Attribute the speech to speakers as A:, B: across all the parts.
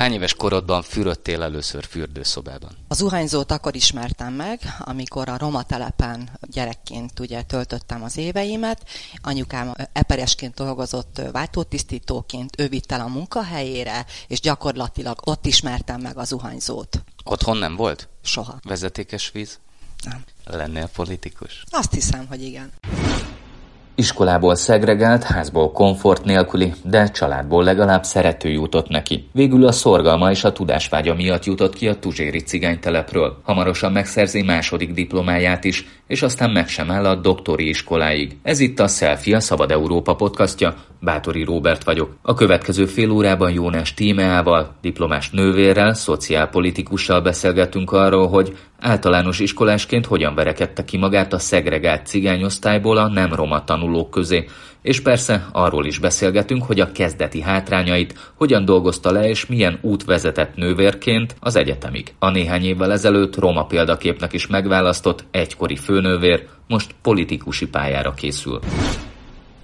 A: Hány éves korodban fürödtél először fürdőszobában?
B: A zuhanyzót akkor ismertem meg, amikor a Roma telepen gyerekként ugye töltöttem az éveimet. Anyukám eperesként dolgozott váltótisztítóként, ő vitt el a munkahelyére, és gyakorlatilag ott ismertem meg a zuhanyzót.
A: Otthon nem volt?
B: Soha.
A: Vezetékes víz?
B: Nem.
A: Lennél politikus?
B: Azt hiszem, hogy igen.
C: Iskolából szegregált, házból komfort nélküli, de családból legalább szerető jutott neki. Végül a szorgalma és a tudásvágya miatt jutott ki a Tuzséri cigánytelepről. Hamarosan megszerzi második diplomáját is, és aztán meg sem áll a doktori iskoláig. Ez itt a Selfie, a Szabad Európa podcastja, Bátori Róbert vagyok. A következő fél órában Jónás Tímeával, diplomás nővérrel, szociálpolitikussal beszélgetünk arról, hogy általános iskolásként hogyan verekedte ki magát a szegregált cigányosztályból a nem roma tanulók közé, és persze arról is beszélgetünk, hogy a kezdeti hátrányait hogyan dolgozta le és milyen út vezetett nővérként az egyetemig. A néhány évvel ezelőtt roma példaképnek is megválasztott egykori főnővér most politikusi pályára készül.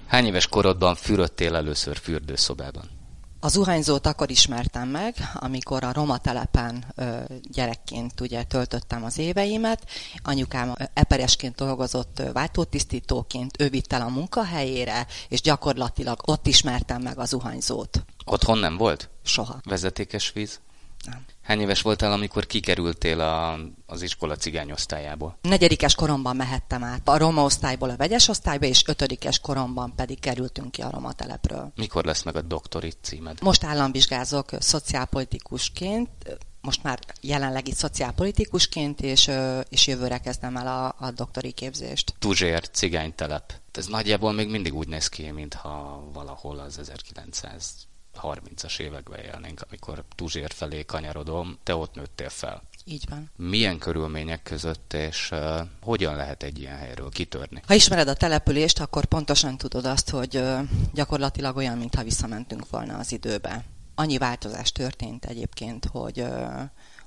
A: Hány éves korodban fürödtél először fürdőszobában?
B: A zuhányzót akkor ismertem meg, amikor a Roma telepen gyerekként ugye töltöttem az éveimet. Anyukám eperesként dolgozott váltótisztítóként, ő vitt el a munkahelyére, és gyakorlatilag ott ismertem meg a zuhanyzót.
A: Otthon nem volt?
B: Soha.
A: Vezetékes víz?
B: Nem.
A: Hány éves voltál, amikor kikerültél a, az iskola cigányosztályából?
B: Negyedikes koromban mehettem át a roma osztályból a vegyes osztályba, és ötödikes koromban pedig kerültünk ki a roma telepről.
A: Mikor lesz meg a doktori címed?
B: Most államvizsgázok szociálpolitikusként, most már jelenlegi szociálpolitikusként, és, és jövőre kezdem el a, a doktori képzést.
A: Tuzsér, cigánytelep. Ez nagyjából még mindig úgy néz ki, mintha valahol az 1900 30-as években élnénk, amikor Tuzsér felé kanyarodom, te ott nőttél fel.
B: Így van.
A: Milyen körülmények között, és uh, hogyan lehet egy ilyen helyről kitörni?
B: Ha ismered a települést, akkor pontosan tudod azt, hogy uh, gyakorlatilag olyan, mintha visszamentünk volna az időbe. Annyi változás történt egyébként, hogy uh,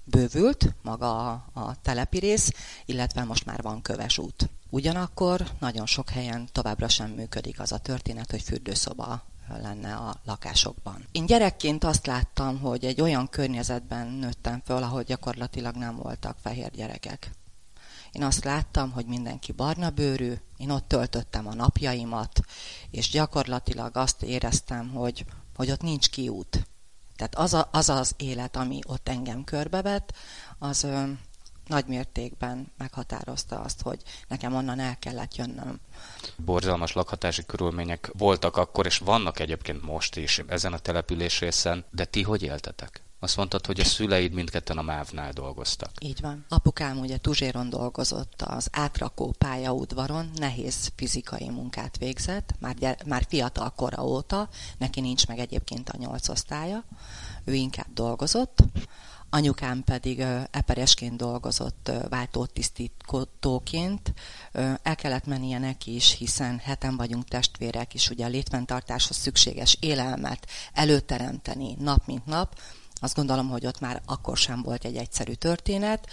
B: bővült maga a, a telepi rész, illetve most már van köves út. Ugyanakkor nagyon sok helyen továbbra sem működik az a történet, hogy fürdőszoba lenne a lakásokban. Én gyerekként azt láttam, hogy egy olyan környezetben nőttem föl, ahol gyakorlatilag nem voltak fehér gyerekek. Én azt láttam, hogy mindenki barna bőrű, én ott töltöttem a napjaimat, és gyakorlatilag azt éreztem, hogy, hogy ott nincs kiút. Tehát az, a, az az élet, ami ott engem körbevet, az nagy mértékben meghatározta azt, hogy nekem onnan el kellett jönnöm.
A: Borzalmas lakhatási körülmények voltak akkor, és vannak egyébként most is ezen a településrészen, de ti hogy éltetek? Azt mondtad, hogy a szüleid mindketten a MÁV-nál dolgoztak.
B: Így van. Apukám ugye Tuzséron dolgozott az átrakó pályaudvaron, nehéz fizikai munkát végzett, már, gyere, már fiatal kora óta, neki nincs meg egyébként a nyolc osztálya, ő inkább dolgozott, anyukám pedig eperesként dolgozott váltótisztítóként. El kellett mennie neki is, hiszen heten vagyunk testvérek, és ugye a létfenntartáshoz szükséges élelmet előteremteni nap mint nap, azt gondolom, hogy ott már akkor sem volt egy egyszerű történet,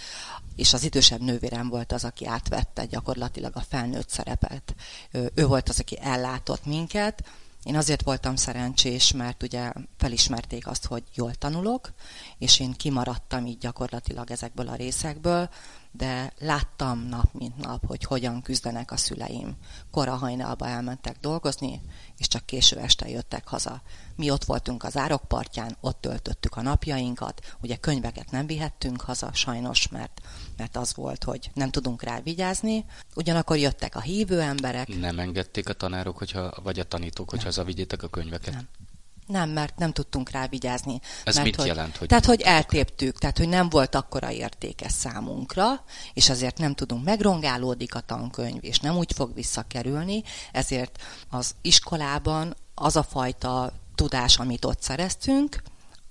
B: és az idősebb nővérem volt az, aki átvette gyakorlatilag a felnőtt szerepet. Ő volt az, aki ellátott minket, én azért voltam szerencsés, mert ugye felismerték azt, hogy jól tanulok, és én kimaradtam így gyakorlatilag ezekből a részekből, de láttam nap mint nap, hogy hogyan küzdenek a szüleim. Kora hajnalba elmentek dolgozni, és csak késő este jöttek haza. Mi ott voltunk az árokpartján, ott töltöttük a napjainkat, ugye könyveket nem vihettünk haza, sajnos, mert, mert az volt, hogy nem tudunk rá vigyázni. Ugyanakkor jöttek a hívő emberek.
A: Nem engedték a tanárok, hogyha, vagy a tanítók, hogy hazavigyétek a könyveket?
B: Nem. Nem, mert nem tudtunk rá vigyázni.
A: Ez
B: mert,
A: mit
B: hogy,
A: jelent? Hogy
B: tehát, hogy eltéptük, tehát, hogy nem volt akkora értéke számunkra, és azért nem tudunk, megrongálódik a tankönyv, és nem úgy fog visszakerülni, ezért az iskolában az a fajta tudás, amit ott szereztünk,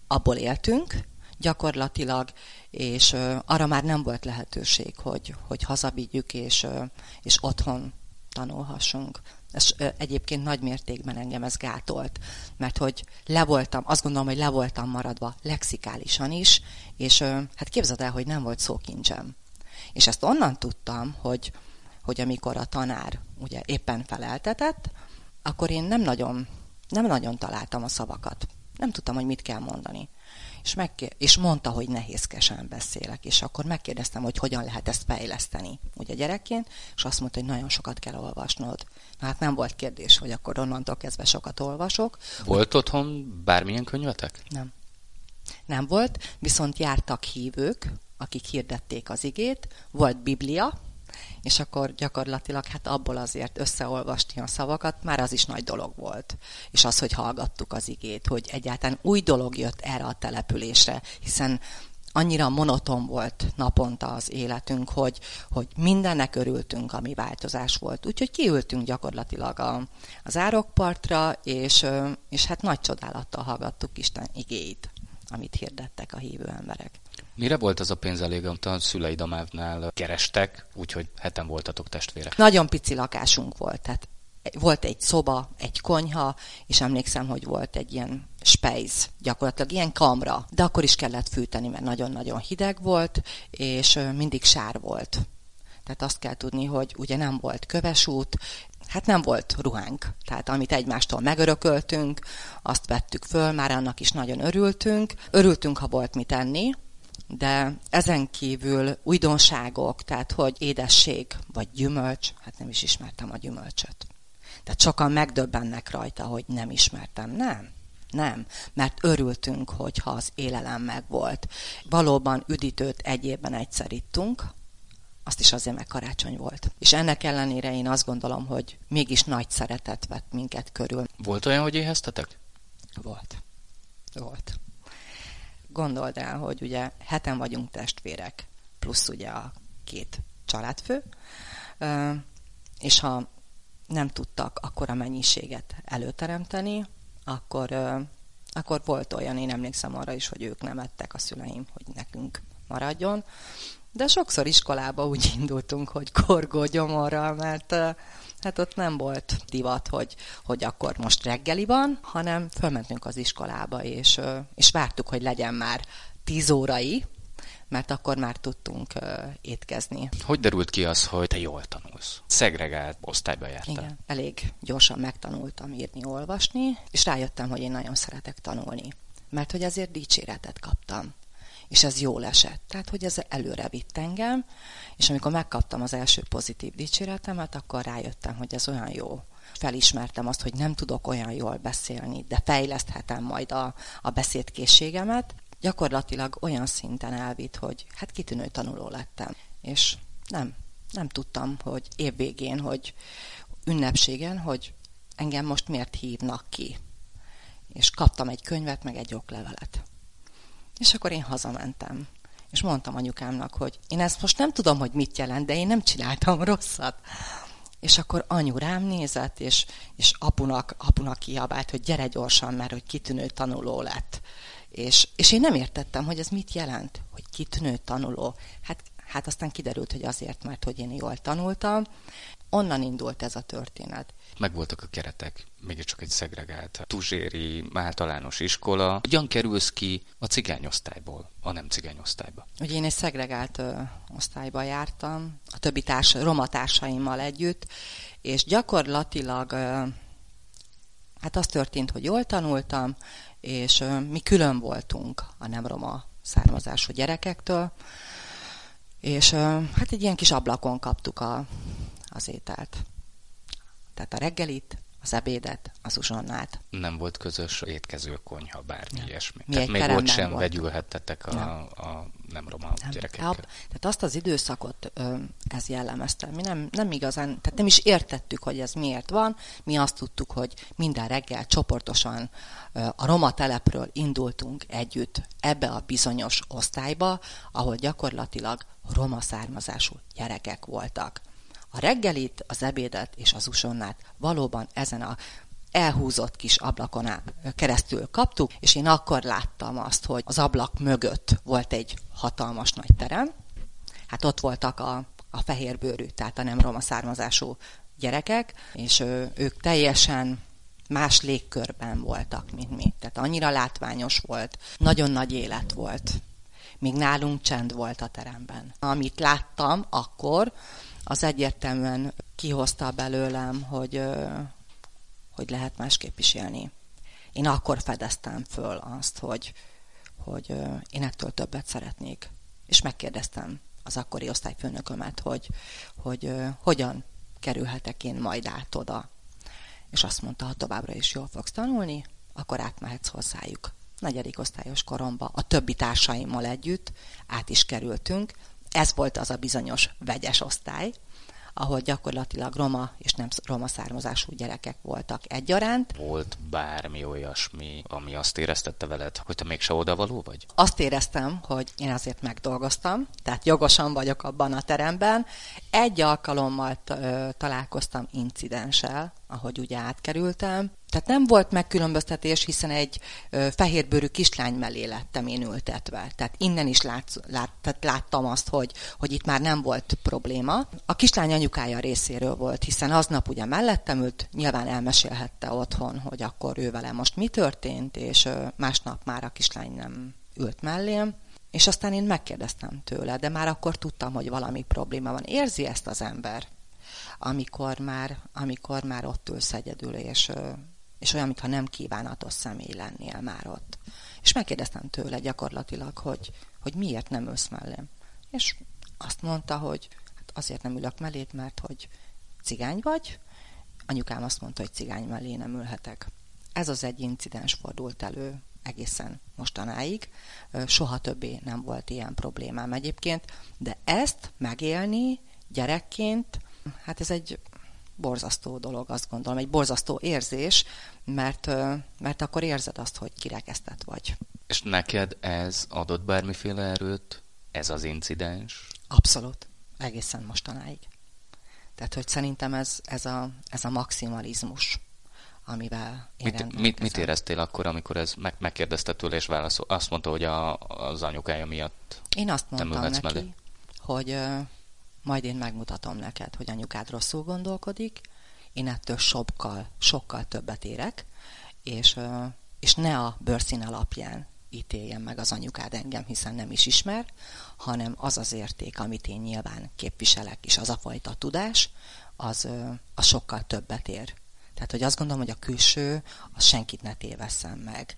B: abból éltünk, gyakorlatilag, és uh, arra már nem volt lehetőség, hogy, hogy hazavigyük, és, uh, és otthon tanulhassunk. Ez egyébként nagy mértékben engem ez gátolt, mert hogy le voltam, azt gondolom, hogy le voltam maradva lexikálisan is, és hát képzeld el, hogy nem volt szókincsem. És ezt onnan tudtam, hogy, hogy amikor a tanár ugye éppen feleltetett, akkor én nem nagyon, nem nagyon találtam a szavakat. Nem tudtam, hogy mit kell mondani. És, megkér- és mondta, hogy nehézkesen beszélek, és akkor megkérdeztem, hogy hogyan lehet ezt fejleszteni, ugye gyerekként, és azt mondta, hogy nagyon sokat kell olvasnod. Na, hát nem volt kérdés, hogy akkor onnantól kezdve sokat olvasok.
A: Volt otthon bármilyen könyvetek?
B: Nem. Nem volt, viszont jártak hívők, akik hirdették az igét, volt Biblia, és akkor gyakorlatilag hát abból azért összeolvasni a szavakat, már az is nagy dolog volt. És az, hogy hallgattuk az igét, hogy egyáltalán új dolog jött erre a településre, hiszen annyira monoton volt naponta az életünk, hogy, hogy mindennek örültünk, ami változás volt. Úgyhogy kiültünk gyakorlatilag a, az árokpartra, és, és hát nagy csodálattal hallgattuk Isten igéit, amit hirdettek a hívő emberek.
A: Mire volt az a pénz elég, amit a szüleid a mávnál kerestek, úgyhogy heten voltatok testvérek?
B: Nagyon pici lakásunk volt, tehát volt egy szoba, egy konyha, és emlékszem, hogy volt egy ilyen spejz, gyakorlatilag ilyen kamra, de akkor is kellett fűteni, mert nagyon-nagyon hideg volt, és mindig sár volt. Tehát azt kell tudni, hogy ugye nem volt kövesút, hát nem volt ruhánk. Tehát amit egymástól megörököltünk, azt vettük föl, már annak is nagyon örültünk. Örültünk, ha volt mit enni, de ezen kívül újdonságok, tehát hogy édesség vagy gyümölcs, hát nem is ismertem a gyümölcsöt. Tehát sokan megdöbbennek rajta, hogy nem ismertem. Nem. Nem, mert örültünk, hogyha az élelem megvolt. Valóban üdítőt egy évben egyszer ittunk, azt is azért meg karácsony volt. És ennek ellenére én azt gondolom, hogy mégis nagy szeretet vett minket körül.
A: Volt olyan, hogy éheztetek?
B: Volt. Volt gondold el, hogy ugye heten vagyunk testvérek, plusz ugye a két családfő, és ha nem tudtak akkora mennyiséget előteremteni, akkor, akkor volt olyan, én emlékszem arra is, hogy ők nem ettek a szüleim, hogy nekünk maradjon. De sokszor iskolába úgy indultunk, hogy korgó gyomorral, mert hát ott nem volt divat, hogy, hogy akkor most reggeli van, hanem fölmentünk az iskolába, és, és vártuk, hogy legyen már tíz órai, mert akkor már tudtunk uh, étkezni.
A: Hogy derült ki az, hogy te jól tanulsz? Szegregált osztályba jártál.
B: Igen, elég gyorsan megtanultam írni, olvasni, és rájöttem, hogy én nagyon szeretek tanulni. Mert hogy azért dicséretet kaptam és ez jól esett. Tehát, hogy ez előre vitt engem, és amikor megkaptam az első pozitív dicséretemet, akkor rájöttem, hogy ez olyan jó. Felismertem azt, hogy nem tudok olyan jól beszélni, de fejleszthetem majd a, a beszédkészségemet. Gyakorlatilag olyan szinten elvitt, hogy hát kitűnő tanuló lettem. És nem, nem tudtam, hogy évvégén, hogy ünnepségen, hogy engem most miért hívnak ki. És kaptam egy könyvet, meg egy oklevelet. És akkor én hazamentem. És mondtam anyukámnak, hogy én ezt most nem tudom, hogy mit jelent, de én nem csináltam rosszat. És akkor anyu rám nézett, és, és apunak, apunak kiabált, hogy gyere gyorsan, mert hogy kitűnő tanuló lett. És, és én nem értettem, hogy ez mit jelent, hogy kitűnő tanuló. Hát, hát aztán kiderült, hogy azért, mert hogy én jól tanultam. Onnan indult ez a történet
A: megvoltak a keretek, mégiscsak egy szegregált tuzséri általános iskola. Hogyan kerülsz ki a cigányosztályból, a nem cigányosztályba?
B: Ugye én egy szegregált ö, osztályba jártam, a többi társ, roma társaimmal együtt, és gyakorlatilag ö, hát az történt, hogy jól tanultam, és ö, mi külön voltunk a nem roma származású gyerekektől, és ö, hát egy ilyen kis ablakon kaptuk a, az ételt. Tehát a reggelit, az ebédet, az uzsonnát.
A: Nem volt közös étkező konyha, bármi nem. ilyesmi.
B: Mi
A: Tehát
B: még
A: ott sem
B: volt.
A: vegyülhettetek a, nem. a nem roma nem. gyerekekkel. Ab,
B: tehát azt az időszakot ez jellemezte. Mi nem, nem igazán, tehát nem is értettük, hogy ez miért van. Mi azt tudtuk, hogy minden reggel csoportosan a roma telepről indultunk együtt ebbe a bizonyos osztályba, ahol gyakorlatilag roma származású gyerekek voltak. A reggelit, az ebédet és az usonnát valóban ezen a elhúzott kis ablakon keresztül kaptuk, és én akkor láttam azt, hogy az ablak mögött volt egy hatalmas nagy terem. Hát ott voltak a, a fehérbőrű, tehát a nem roma származású gyerekek, és ő, ők teljesen más légkörben voltak, mint mi. Tehát annyira látványos volt, nagyon nagy élet volt. Míg nálunk csend volt a teremben. Amit láttam akkor, az egyértelműen kihozta belőlem, hogy, hogy lehet másképp is élni. Én akkor fedeztem föl azt, hogy, hogy én ettől többet szeretnék. És megkérdeztem az akkori osztályfőnökömet, hogy, hogy hogyan kerülhetek én majd át oda. És azt mondta, ha továbbra is jól fogsz tanulni, akkor átmehetsz hozzájuk. Negyedik osztályos koromba a többi társaimmal együtt át is kerültünk. Ez volt az a bizonyos vegyes osztály, ahol gyakorlatilag roma és nem roma származású gyerekek voltak egyaránt.
A: Volt bármi olyasmi, ami azt éreztette veled, hogy te mégse odavaló vagy?
B: Azt éreztem, hogy én azért megdolgoztam, tehát jogosan vagyok abban a teremben. Egy alkalommal találkoztam incidenssel, ahogy ugye átkerültem. Tehát nem volt megkülönböztetés, hiszen egy fehérbőrű kislány mellé lettem én ültetve. Tehát innen is lát, lát, tehát láttam azt, hogy, hogy itt már nem volt probléma. A kislány anyukája részéről volt, hiszen aznap ugye mellettem ült, nyilván elmesélhette otthon, hogy akkor ő vele most mi történt, és másnap már a kislány nem ült mellém. És aztán én megkérdeztem tőle, de már akkor tudtam, hogy valami probléma van. Érzi ezt az ember? amikor már, amikor már ott ülsz egyedül, és, és olyan, mintha nem kívánatos személy lennél már ott. És megkérdeztem tőle gyakorlatilag, hogy, hogy miért nem ülsz mellém. És azt mondta, hogy hát azért nem ülök mellét, mert hogy cigány vagy. Anyukám azt mondta, hogy cigány mellé nem ülhetek. Ez az egy incidens fordult elő egészen mostanáig. Soha többé nem volt ilyen problémám egyébként, de ezt megélni gyerekként hát ez egy borzasztó dolog, azt gondolom, egy borzasztó érzés, mert, mert akkor érzed azt, hogy kirekesztett vagy.
A: És neked ez adott bármiféle erőt, ez az incidens?
B: Abszolút, egészen mostanáig. Tehát, hogy szerintem ez, ez, a, ez a maximalizmus, amivel én
A: mit, mit, mit éreztél akkor, amikor ez meg, megkérdezte tőle, és válaszol? Azt mondta, hogy a, az anyukája miatt
B: Én azt mondtam neki, mellé. hogy majd én megmutatom neked, hogy anyukád rosszul gondolkodik, én ettől sokkal, sokkal többet érek, és, és ne a bőrszín alapján ítéljen meg az anyukád engem, hiszen nem is ismer, hanem az az érték, amit én nyilván képviselek, és az a fajta tudás, az, az sokkal többet ér. Tehát, hogy azt gondolom, hogy a külső, az senkit ne tévesszem meg.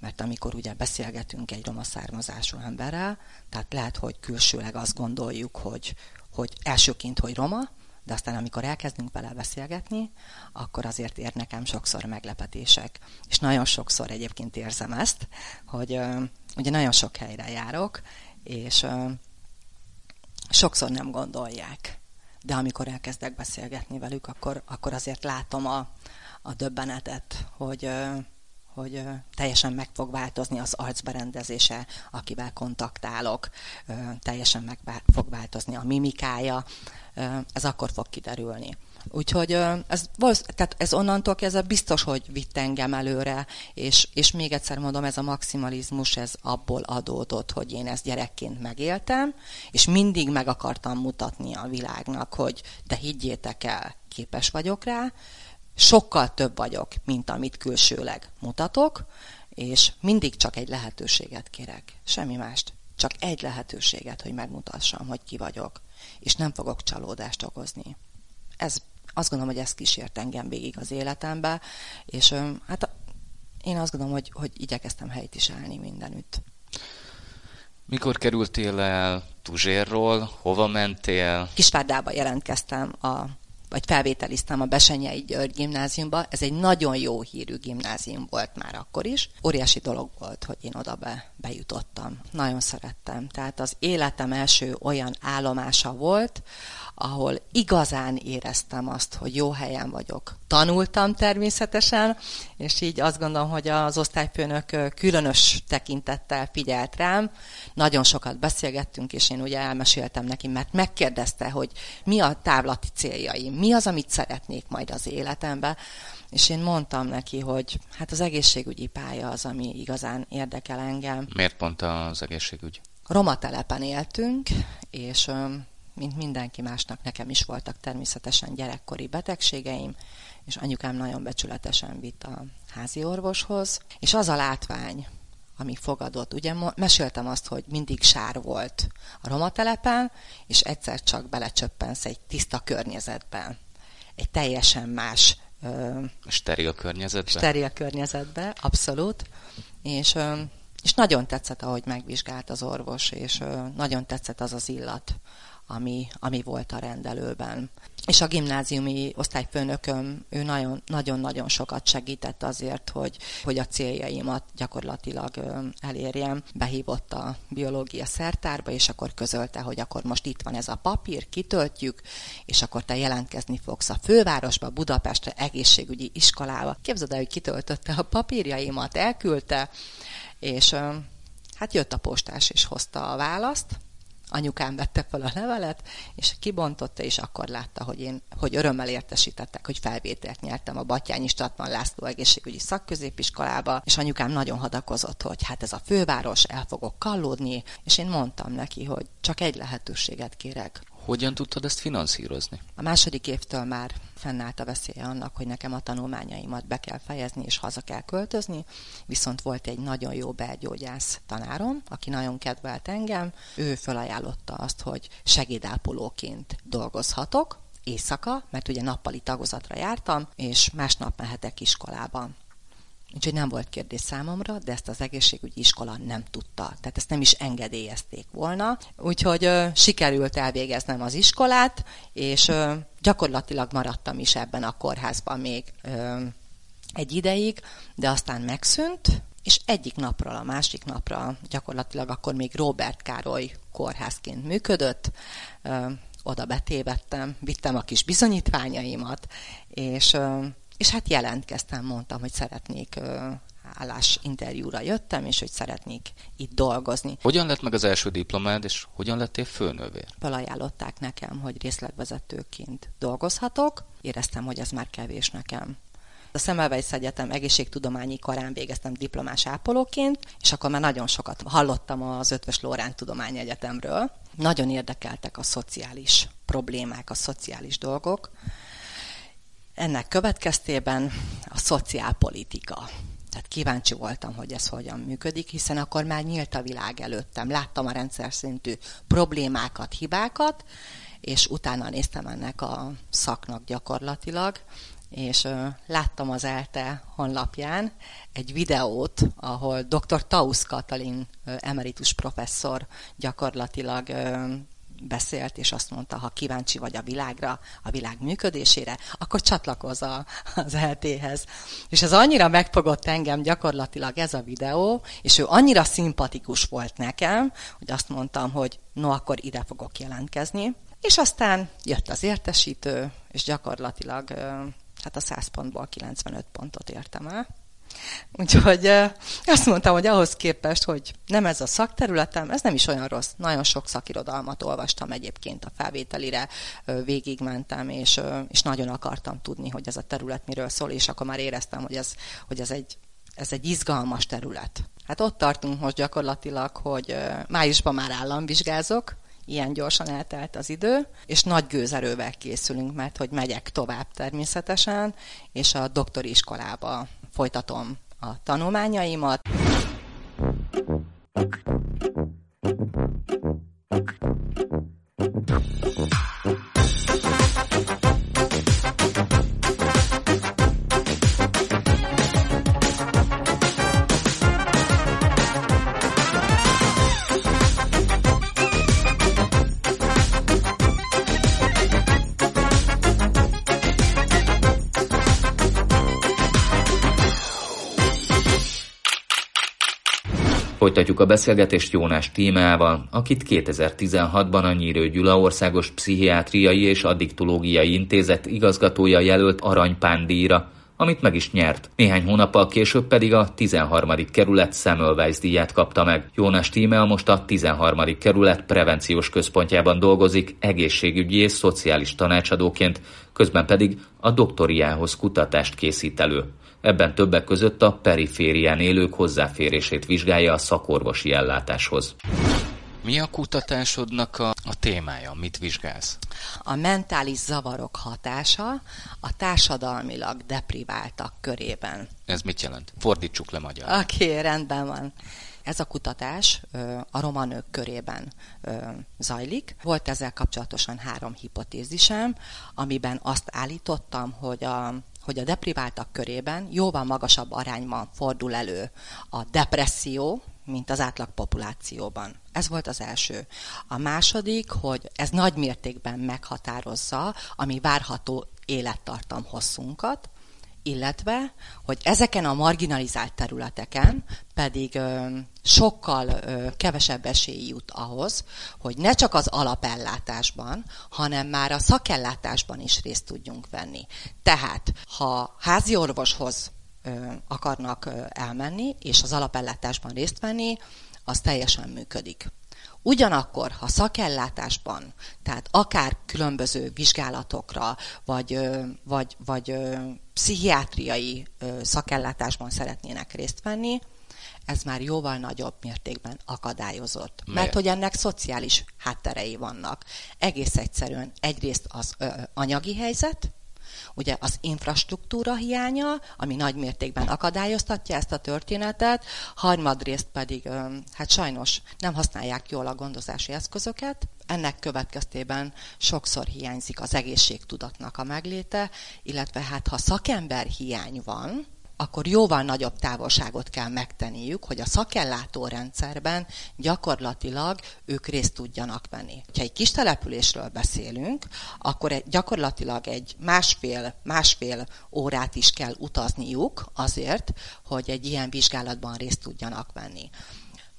B: Mert amikor ugye beszélgetünk egy roma származású emberrel, tehát lehet, hogy külsőleg azt gondoljuk, hogy, hogy elsőként, hogy roma, de aztán amikor elkezdünk vele beszélgetni, akkor azért ér nekem sokszor meglepetések. És nagyon sokszor egyébként érzem ezt, hogy uh, ugye nagyon sok helyre járok, és uh, sokszor nem gondolják. De amikor elkezdek beszélgetni velük, akkor, akkor azért látom a, a döbbenetet, hogy uh, hogy teljesen meg fog változni az arcberendezése, akivel kontaktálok, teljesen meg fog változni a mimikája, ez akkor fog kiderülni. Úgyhogy ez, tehát ez onnantól kezdve biztos, hogy vitt engem előre, és, és még egyszer mondom, ez a maximalizmus, ez abból adódott, hogy én ezt gyerekként megéltem, és mindig meg akartam mutatni a világnak, hogy de higgyétek el, képes vagyok rá, sokkal több vagyok, mint amit külsőleg mutatok, és mindig csak egy lehetőséget kérek, semmi mást. Csak egy lehetőséget, hogy megmutassam, hogy ki vagyok, és nem fogok csalódást okozni. Ez, azt gondolom, hogy ez kísért engem végig az életembe, és hát én azt gondolom, hogy, hogy igyekeztem helyt is állni mindenütt.
A: Mikor kerültél el Tuzsérról? Hova mentél?
B: Kisvárdába jelentkeztem a vagy felvételiztem a Besenyei György gimnáziumba. Ez egy nagyon jó hírű gimnázium volt már akkor is. Óriási dolog volt, hogy én oda be, bejutottam. Nagyon szerettem. Tehát az életem első olyan állomása volt, ahol igazán éreztem azt, hogy jó helyen vagyok. Tanultam természetesen, és így azt gondolom, hogy az osztályfőnök különös tekintettel figyelt rám. Nagyon sokat beszélgettünk, és én ugye elmeséltem neki, mert megkérdezte, hogy mi a távlati céljaim, mi az, amit szeretnék majd az életemben. És én mondtam neki, hogy hát az egészségügyi pálya az, ami igazán érdekel engem.
A: Miért pont az egészségügy?
B: Roma telepen éltünk, és mint mindenki másnak, nekem is voltak természetesen gyerekkori betegségeim, és anyukám nagyon becsületesen vitt a házi orvoshoz, és az a látvány, ami fogadott. Ugye meséltem azt, hogy mindig sár volt a romatelepen, és egyszer csak belecsöppensz egy tiszta környezetben. Egy teljesen más...
A: Steril környezetbe?
B: Steril környezetbe, abszolút. És És nagyon tetszett, ahogy megvizsgált az orvos, és nagyon tetszett az az illat, ami, ami volt a rendelőben. És a gimnáziumi osztályfőnököm, ő nagyon-nagyon sokat segített azért, hogy, hogy a céljaimat gyakorlatilag elérjem. Behívott a biológia szertárba, és akkor közölte, hogy akkor most itt van ez a papír, kitöltjük, és akkor te jelentkezni fogsz a fővárosba, Budapestre, egészségügyi iskolába. Képzeld el, hogy kitöltötte a papírjaimat, elküldte, és hát jött a postás, és hozta a választ, anyukám vette fel a levelet, és kibontotta, és akkor látta, hogy én, hogy örömmel értesítettek, hogy felvételt nyertem a Batyányi Statman László egészségügyi szakközépiskolába, és anyukám nagyon hadakozott, hogy hát ez a főváros, el fogok kallódni, és én mondtam neki, hogy csak egy lehetőséget kérek,
A: hogyan tudtad ezt finanszírozni?
B: A második évtől már fennállt a veszélye annak, hogy nekem a tanulmányaimat be kell fejezni és haza kell költözni, viszont volt egy nagyon jó belgyógyász tanárom, aki nagyon kedvelt engem, ő felajánlotta azt, hogy segédápolóként dolgozhatok, éjszaka, mert ugye nappali tagozatra jártam, és másnap mehetek iskolába. Úgyhogy nem volt kérdés számomra, de ezt az egészségügyi iskola nem tudta. Tehát ezt nem is engedélyezték volna. Úgyhogy ö, sikerült elvégeznem az iskolát, és ö, gyakorlatilag maradtam is ebben a kórházban még ö, egy ideig, de aztán megszűnt, és egyik napról a másik napra gyakorlatilag akkor még Robert Károly kórházként működött, ö, oda betévettem, vittem a kis bizonyítványaimat, és és hát jelentkeztem, mondtam, hogy szeretnék állásinterjúra jöttem, és hogy szeretnék itt dolgozni.
A: Hogyan lett meg az első diplomád, és hogyan lettél főnövér?
B: Felajánlották nekem, hogy részletvezetőként dolgozhatok. Éreztem, hogy ez már kevés nekem. A Szemelweis Egyetem egészségtudományi karán végeztem diplomás ápolóként, és akkor már nagyon sokat hallottam az Ötvös Lórán Tudományi Egyetemről. Nagyon érdekeltek a szociális problémák, a szociális dolgok. Ennek következtében a szociálpolitika. Tehát kíváncsi voltam, hogy ez hogyan működik, hiszen akkor már nyílt a világ előttem. Láttam a rendszer szintű problémákat, hibákat, és utána néztem ennek a szaknak gyakorlatilag, és uh, láttam az ELTE honlapján egy videót, ahol dr. Tausz Katalin, emeritus professzor gyakorlatilag beszélt, és azt mondta, ha kíváncsi vagy a világra, a világ működésére, akkor csatlakozz az LT-hez. És ez annyira megfogott engem gyakorlatilag ez a videó, és ő annyira szimpatikus volt nekem, hogy azt mondtam, hogy no, akkor ide fogok jelentkezni. És aztán jött az értesítő, és gyakorlatilag hát a 100 pontból 95 pontot értem el. Úgyhogy azt mondtam, hogy ahhoz képest, hogy nem ez a szakterületem, ez nem is olyan rossz. Nagyon sok szakirodalmat olvastam egyébként a felvételire, végigmentem, és, és nagyon akartam tudni, hogy ez a terület miről szól, és akkor már éreztem, hogy ez, hogy ez egy ez egy izgalmas terület. Hát ott tartunk most gyakorlatilag, hogy májusban már államvizsgázok, ilyen gyorsan eltelt az idő, és nagy gőzerővel készülünk, mert hogy megyek tovább természetesen, és a doktori iskolába folytatom a tanulmányaimat.
C: Folytatjuk a beszélgetést Jónás Tímával, akit 2016-ban a Nyírő Gyula Országos Pszichiátriai és Addiktológiai Intézet igazgatója jelölt aranypándíjra, amit meg is nyert. Néhány hónappal később pedig a 13. kerület Semmelweis díját kapta meg. Jónás Tímea most a 13. kerület prevenciós központjában dolgozik egészségügyi és szociális tanácsadóként, közben pedig a doktoriához kutatást készít elő. Ebben többek között a periférián élők hozzáférését vizsgálja a szakorvosi ellátáshoz.
A: Mi a kutatásodnak a, a témája? Mit vizsgálsz?
B: A mentális zavarok hatása a társadalmilag depriváltak körében.
A: Ez mit jelent? Fordítsuk le magyar.
B: Oké, okay, rendben van. Ez a kutatás a roma nők körében zajlik. Volt ezzel kapcsolatosan három hipotézisem, amiben azt állítottam, hogy a hogy a depriváltak körében jóval magasabb arányban fordul elő a depresszió, mint az átlag populációban. Ez volt az első. A második, hogy ez nagy mértékben meghatározza a mi várható élettartam hosszunkat, illetve, hogy ezeken a marginalizált területeken pedig ö, sokkal ö, kevesebb esély jut ahhoz, hogy ne csak az alapellátásban, hanem már a szakellátásban is részt tudjunk venni. Tehát, ha házi orvoshoz ö, akarnak ö, elmenni, és az alapellátásban részt venni, az teljesen működik. Ugyanakkor, ha szakellátásban, tehát akár különböző vizsgálatokra, vagy, vagy, vagy pszichiátriai szakellátásban szeretnének részt venni, ez már jóval nagyobb mértékben akadályozott. Miért? Mert hogy ennek szociális hátterei vannak. Egész egyszerűen egyrészt az ö, anyagi helyzet, Ugye az infrastruktúra hiánya, ami nagy mértékben akadályoztatja ezt a történetet, harmadrészt pedig, hát sajnos nem használják jól a gondozási eszközöket, ennek következtében sokszor hiányzik az egészségtudatnak a megléte, illetve hát ha szakember hiány van, akkor jóval nagyobb távolságot kell megtenniük, hogy a szakellátó rendszerben gyakorlatilag ők részt tudjanak venni. Ha egy kis településről beszélünk, akkor gyakorlatilag egy másfél, másfél órát is kell utazniuk azért, hogy egy ilyen vizsgálatban részt tudjanak venni.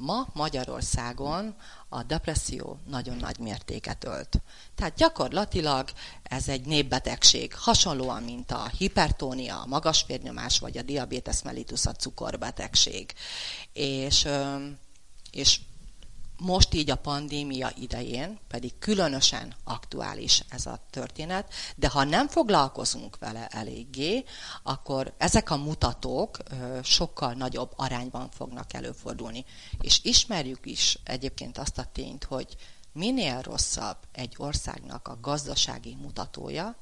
B: Ma Magyarországon a depresszió nagyon nagy mértéket ölt. Tehát gyakorlatilag ez egy népbetegség, hasonlóan, mint a hipertónia, a magas vérnyomás, vagy a diabetes mellitus, a cukorbetegség. És, és most így a pandémia idején pedig különösen aktuális ez a történet, de ha nem foglalkozunk vele eléggé, akkor ezek a mutatók sokkal nagyobb arányban fognak előfordulni. És ismerjük is egyébként azt a tényt, hogy minél rosszabb egy országnak a gazdasági mutatója,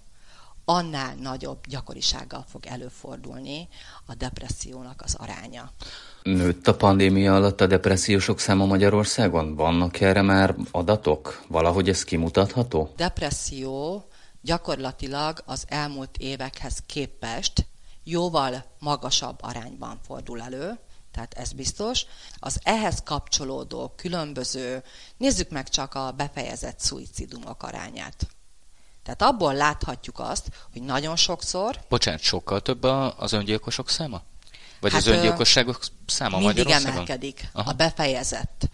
B: annál nagyobb gyakorisággal fog előfordulni a depressziónak az aránya.
C: Nőtt a pandémia alatt a depressziósok száma Magyarországon? Vannak erre már adatok? Valahogy ez kimutatható?
B: Depresszió gyakorlatilag az elmúlt évekhez képest jóval magasabb arányban fordul elő, tehát ez biztos. Az ehhez kapcsolódó különböző, nézzük meg csak a befejezett szuicidumok arányát. Tehát abból láthatjuk azt, hogy nagyon sokszor...
A: Bocsánat, sokkal több az öngyilkosok száma? Vagy hát, az öngyilkosságok száma
B: mindig
A: Magyarországon?
B: emelkedik Aha. a befejezett,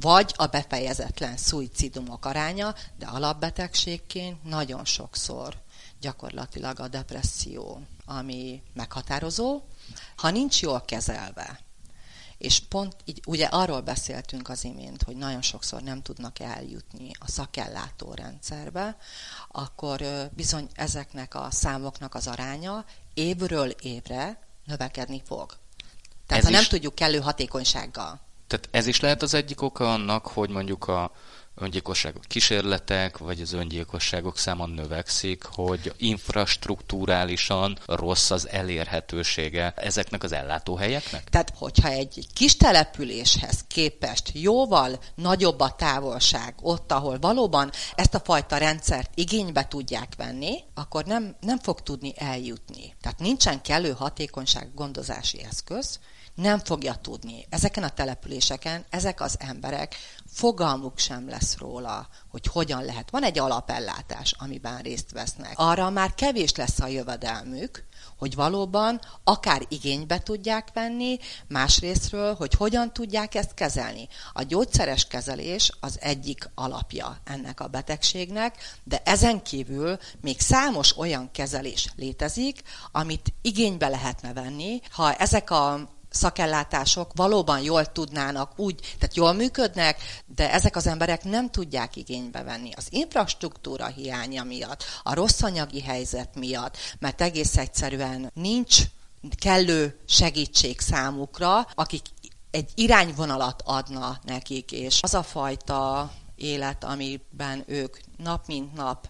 B: vagy a befejezetlen szuicidumok aránya, de alapbetegségként nagyon sokszor gyakorlatilag a depresszió, ami meghatározó, ha nincs jól kezelve, és pont így, ugye arról beszéltünk az imént, hogy nagyon sokszor nem tudnak eljutni a szakellátó rendszerbe, akkor bizony ezeknek a számoknak az aránya évről évre növekedni fog. Tehát ez ha is, nem tudjuk kellő hatékonysággal.
A: Tehát ez is lehet az egyik oka annak, hogy mondjuk a öngyilkosságok kísérletek, vagy az öngyilkosságok száma növekszik, hogy infrastruktúrálisan rossz az elérhetősége ezeknek az ellátóhelyeknek?
B: Tehát, hogyha egy kis településhez képest jóval nagyobb a távolság ott, ahol valóban ezt a fajta rendszert igénybe tudják venni, akkor nem, nem fog tudni eljutni. Tehát nincsen kellő hatékonyság gondozási eszköz, nem fogja tudni. Ezeken a településeken ezek az emberek fogalmuk sem lesz róla, hogy hogyan lehet. Van egy alapellátás, amiben részt vesznek. Arra már kevés lesz a jövedelmük, hogy valóban akár igénybe tudják venni, másrésztről, hogy hogyan tudják ezt kezelni. A gyógyszeres kezelés az egyik alapja ennek a betegségnek, de ezen kívül még számos olyan kezelés létezik, amit igénybe lehetne venni, ha ezek a szakellátások valóban jól tudnának úgy, tehát jól működnek, de ezek az emberek nem tudják igénybe venni. Az infrastruktúra hiánya miatt, a rossz anyagi helyzet miatt, mert egész egyszerűen nincs kellő segítség számukra, akik egy irányvonalat adna nekik, és az a fajta élet, amiben ők nap mint nap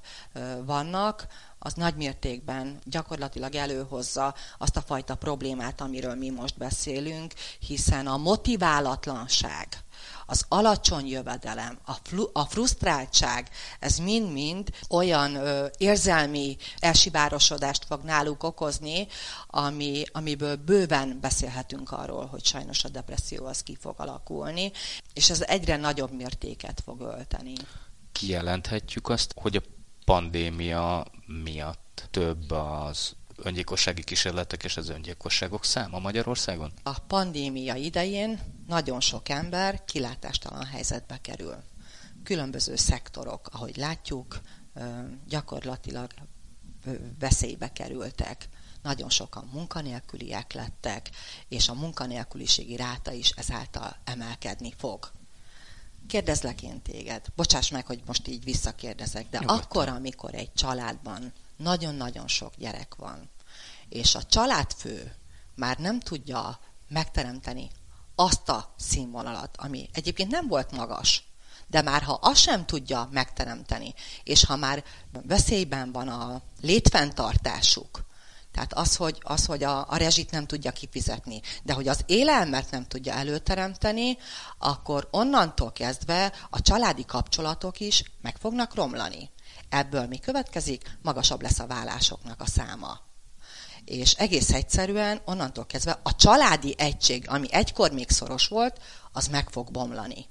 B: vannak, az nagy mértékben gyakorlatilag előhozza azt a fajta problémát, amiről mi most beszélünk, hiszen a motiválatlanság, az alacsony jövedelem, a, flu- a frusztráltság, ez mind-mind olyan ö, érzelmi elsibárosodást fog náluk okozni, ami, amiből bőven beszélhetünk arról, hogy sajnos a depresszió az ki fog alakulni, és ez egyre nagyobb mértéket fog ölteni.
A: Kijelenthetjük azt, hogy a pandémia miatt több az öngyilkossági kísérletek és az öngyilkosságok száma Magyarországon?
B: A pandémia idején nagyon sok ember kilátástalan helyzetbe kerül. Különböző szektorok, ahogy látjuk, gyakorlatilag veszélybe kerültek. Nagyon sokan munkanélküliek lettek, és a munkanélküliségi ráta is ezáltal emelkedni fog. Kérdezlek én téged. Bocsáss meg, hogy most így visszakérdezek, de Nyugodtan. akkor, amikor egy családban nagyon-nagyon sok gyerek van, és a családfő már nem tudja megteremteni azt a színvonalat, ami egyébként nem volt magas, de már ha azt sem tudja megteremteni, és ha már veszélyben van a létfenntartásuk, tehát az, hogy, az, hogy a, a rezsit nem tudja kifizetni, de hogy az élelmet nem tudja előteremteni, akkor onnantól kezdve a családi kapcsolatok is meg fognak romlani. Ebből mi következik? Magasabb lesz a vállásoknak a száma. És egész egyszerűen onnantól kezdve a családi egység, ami egykor még szoros volt, az meg fog bomlani.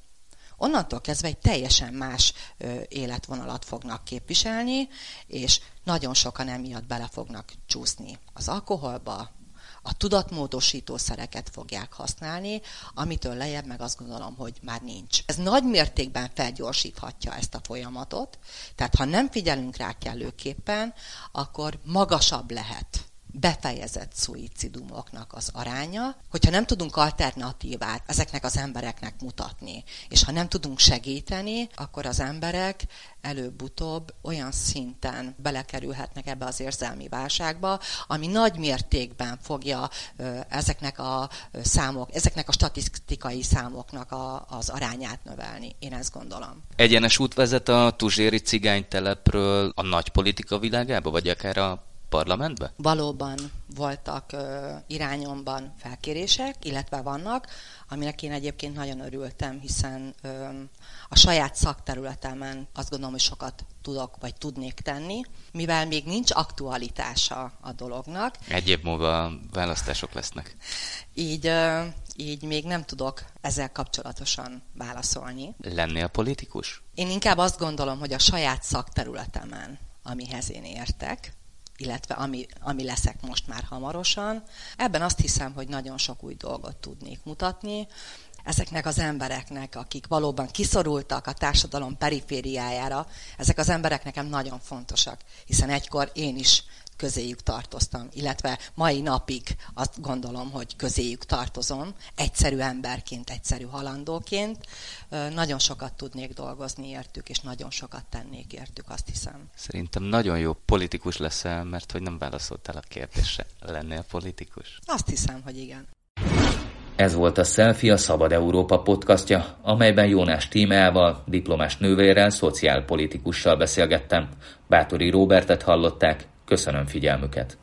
B: Onnantól kezdve egy teljesen más ö, életvonalat fognak képviselni, és nagyon sokan emiatt bele fognak csúszni az alkoholba, a tudatmódosító szereket fogják használni, amitől lejjebb meg azt gondolom, hogy már nincs. Ez nagy mértékben felgyorsíthatja ezt a folyamatot, tehát ha nem figyelünk rá kellőképpen, akkor magasabb lehet befejezett szuicidumoknak az aránya, hogyha nem tudunk alternatívát ezeknek az embereknek mutatni, és ha nem tudunk segíteni, akkor az emberek előbb-utóbb olyan szinten belekerülhetnek ebbe az érzelmi válságba, ami nagy mértékben fogja ezeknek a számok, ezeknek a statisztikai számoknak a, az arányát növelni. Én ezt gondolom.
A: Egyenes út vezet a Tuzséri cigánytelepről a nagy politika világába, vagy akár a parlamentbe?
B: Valóban voltak ö, irányomban felkérések, illetve vannak, aminek én egyébként nagyon örültem, hiszen ö, a saját szakterületemen azt gondolom, hogy sokat tudok, vagy tudnék tenni, mivel még nincs aktualitása a dolognak.
A: Egy év múlva választások lesznek.
B: Így, ö, így még nem tudok ezzel kapcsolatosan válaszolni.
A: Lennél politikus?
B: Én inkább azt gondolom, hogy a saját szakterületemen, amihez én értek, illetve ami, ami leszek most már hamarosan. Ebben azt hiszem, hogy nagyon sok új dolgot tudnék mutatni. Ezeknek az embereknek, akik valóban kiszorultak a társadalom perifériájára, ezek az emberek nekem nagyon fontosak, hiszen egykor én is közéjük tartoztam, illetve mai napig azt gondolom, hogy közéjük tartozom, egyszerű emberként, egyszerű halandóként. Nagyon sokat tudnék dolgozni értük, és nagyon sokat tennék értük, azt hiszem.
A: Szerintem nagyon jó politikus leszel, mert hogy nem válaszoltál a kérdésre. Lennél politikus?
B: Azt hiszem, hogy igen.
C: Ez volt a Selfie a Szabad Európa podcastja, amelyben Jónás Tímeával, diplomás nővérrel, szociálpolitikussal beszélgettem. Bátori Róbertet hallották, Köszönöm figyelmüket!